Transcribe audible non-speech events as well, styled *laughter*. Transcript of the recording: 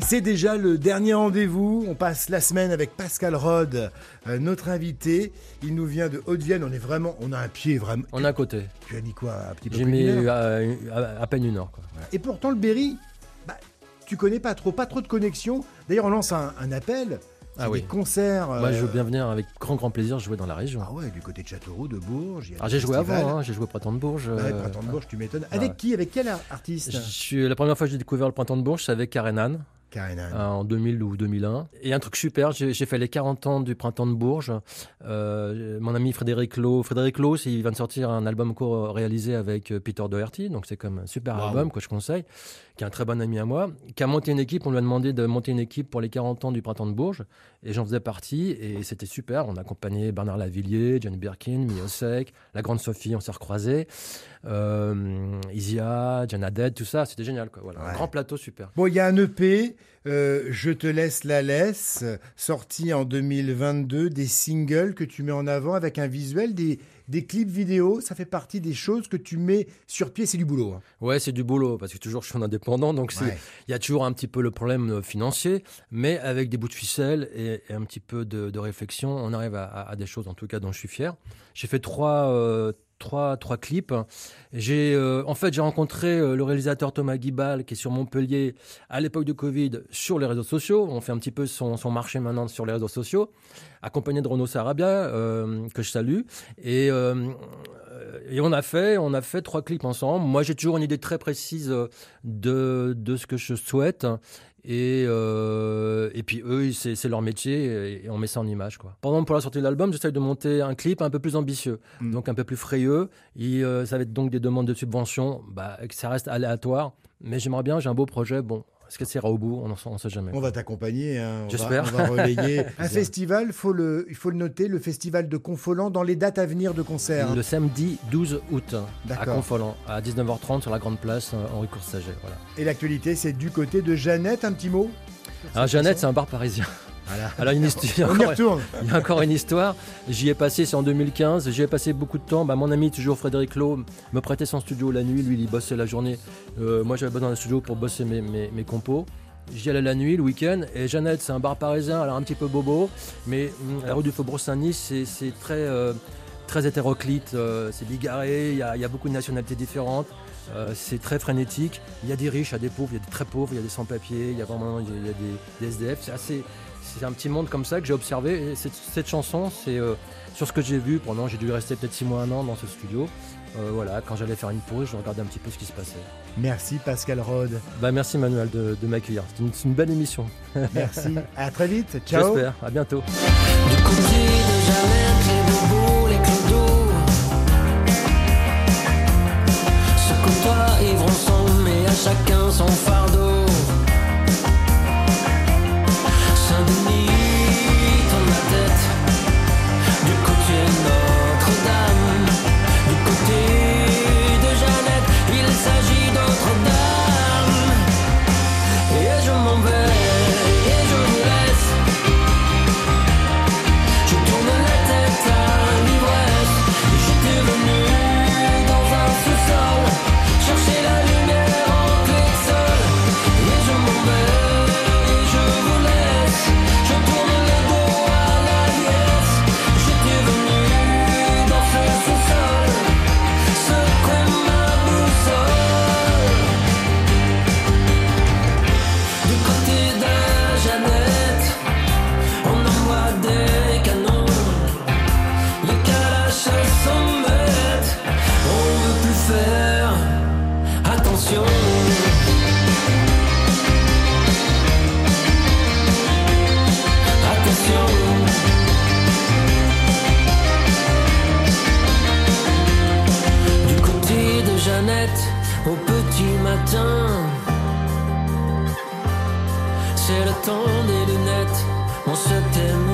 C'est déjà le dernier rendez-vous. On passe la semaine avec Pascal Rod, euh, notre invité. Il nous vient de Haute-Vienne. On est vraiment, on a un pied vraiment. On a un côté. Tu as dit quoi Un petit peu J'ai plus mis d'une heure à, à- à peine une heure. quoi. Voilà. Et pourtant, le Berry, bah, tu connais pas trop, pas trop de connexions. D'ailleurs, on lance un, un appel. C'est Ah oui. Des concerts. Moi, je euh, veux bien venir avec grand grand plaisir jouer dans la région. Ah ouais, du côté de Châteauroux, de Bourges. il y a Alors des j'ai joué festivals. avant, hein, j'ai joué au Printemps de Bourges. Ouais, euh, Printemps de Bourges, tu m'étonnes. Ah Avec ouais. qui Avec quel ar- artiste? Je suis- la première fois que j'ai découvert le Printemps de Bourges, c'est avec Karen Anne, euh, en 2000 ou 2001. Et un truc super, j'ai fait les 40 ans du Printemps de Bourges. Euh, mon ami Frédéric Lowe, Frédéric Lowe, il vient de sortir un album co-réalisé avec euh, Peter Doherty, donc c'est comme un super Wow. album que je conseille, qui est un très bon ami à moi, qui a monté une équipe, on lui a demandé de monter une équipe pour les 40 ans du Printemps de Bourges, et j'en faisais partie, et c'était super, on a accompagné Bernard Lavillier, Johnny Birkin, Miosek, la Grande Sophie, on s'est recroisés, euh, Isia, Jan Haddad, tout ça, c'était génial, quoi. Voilà, Ouais. un grand plateau, super. Bon, il y a un EP, euh, Je te laisse la laisse, sorti en 2022, des singles que tu mets en avant avec un visuel, des, des clips vidéo. Ça fait partie des choses que tu mets sur pied, c'est du boulot. hein. Ouais, c'est du boulot, parce que toujours je suis en indépendant, donc Ouais. il y a toujours un petit peu le problème euh, financier, mais avec des bouts de ficelle et, et un petit peu de, de réflexion, on arrive à, à- à des choses, en tout cas, dont je suis fier. J'ai fait trois, euh, trois, trois clips. J'ai, euh, en fait, j'ai rencontré euh, le réalisateur Thomas Guibal, qui est sur Montpellier, à l'époque de Covid, sur les réseaux sociaux. On fait un petit peu son, son marché maintenant sur les réseaux sociaux, accompagné de Renaud Sarabia, euh, que je salue. Et, et on a fait, on a fait trois clips ensemble. Moi, j'ai toujours une idée très précise euh, de, de ce que je souhaite. Et, euh, et puis eux, c'est leur métier et on met ça en image. Quoi. Pendant pour la sortie de l'album, j'essaye de monter un clip un peu plus ambitieux, Mm. donc un peu plus frayeux. Et, euh, ça va être donc des demandes de subventions. Bah, que ça reste aléatoire, mais j'aimerais bien, j'ai un beau projet. Bon, est-ce que ça ira au bout? On ne sait jamais. On va t'accompagner. hein. On va- J'espère. On va relayer. *laughs* un festival, faut le, il faut le noter, le festival de Confolant dans les dates à venir de concert. Le samedi 12 août à D'accord. Confolant, à 19h30 sur la grande place euh, Henri Coursager. Voilà. Et l'actualité, c'est du côté de Jeannette, un petit mot? Alors Jeannette, c'est un bar parisien. Voilà. Alors une histoire. Y. *laughs* Il y a encore une histoire. J'y ai passé, c'est en 2015. J'y ai passé beaucoup de temps. Bah, mon ami, toujours Frédéric Lowe, me prêtait son studio la nuit. Lui, il bossait la journée. Euh, moi, j'avais besoin d'un studio pour bosser mes, mes, mes compos. J'y allais la nuit, le week-end. Et Jeannette, c'est un bar parisien, alors un petit peu bobo. Mais hum, la rue du Faubourg Saint-Denis, c'est très, euh, très hétéroclite. euh, c'est bigarré. Il y, y a beaucoup de nationalités différentes. Euh, c'est très frénétique. Il y a des riches, il y a des pauvres, il y a des très pauvres, il y a des sans-papiers, il y a vraiment il y a, il y a des, des SDF. C'est assez, c'est un petit monde comme ça que j'ai observé. Et cette, cette chanson, c'est euh, sur ce que j'ai vu pendant, j'ai dû rester peut-être 6 mois, un an dans ce studio. Euh, voilà, quand j'allais faire une pause, je regardais un petit peu ce qui se passait. Merci Pascal Rod. Bah, merci Manuel de, de m'accueillir. C'est une, c'est une belle émission. Merci. *laughs* à très vite. Ciao. J'espère. À bientôt. in the attention. Attention. Du côté de Jeannette, au petit matin. C'est le temps des lunettes, on se t'aime.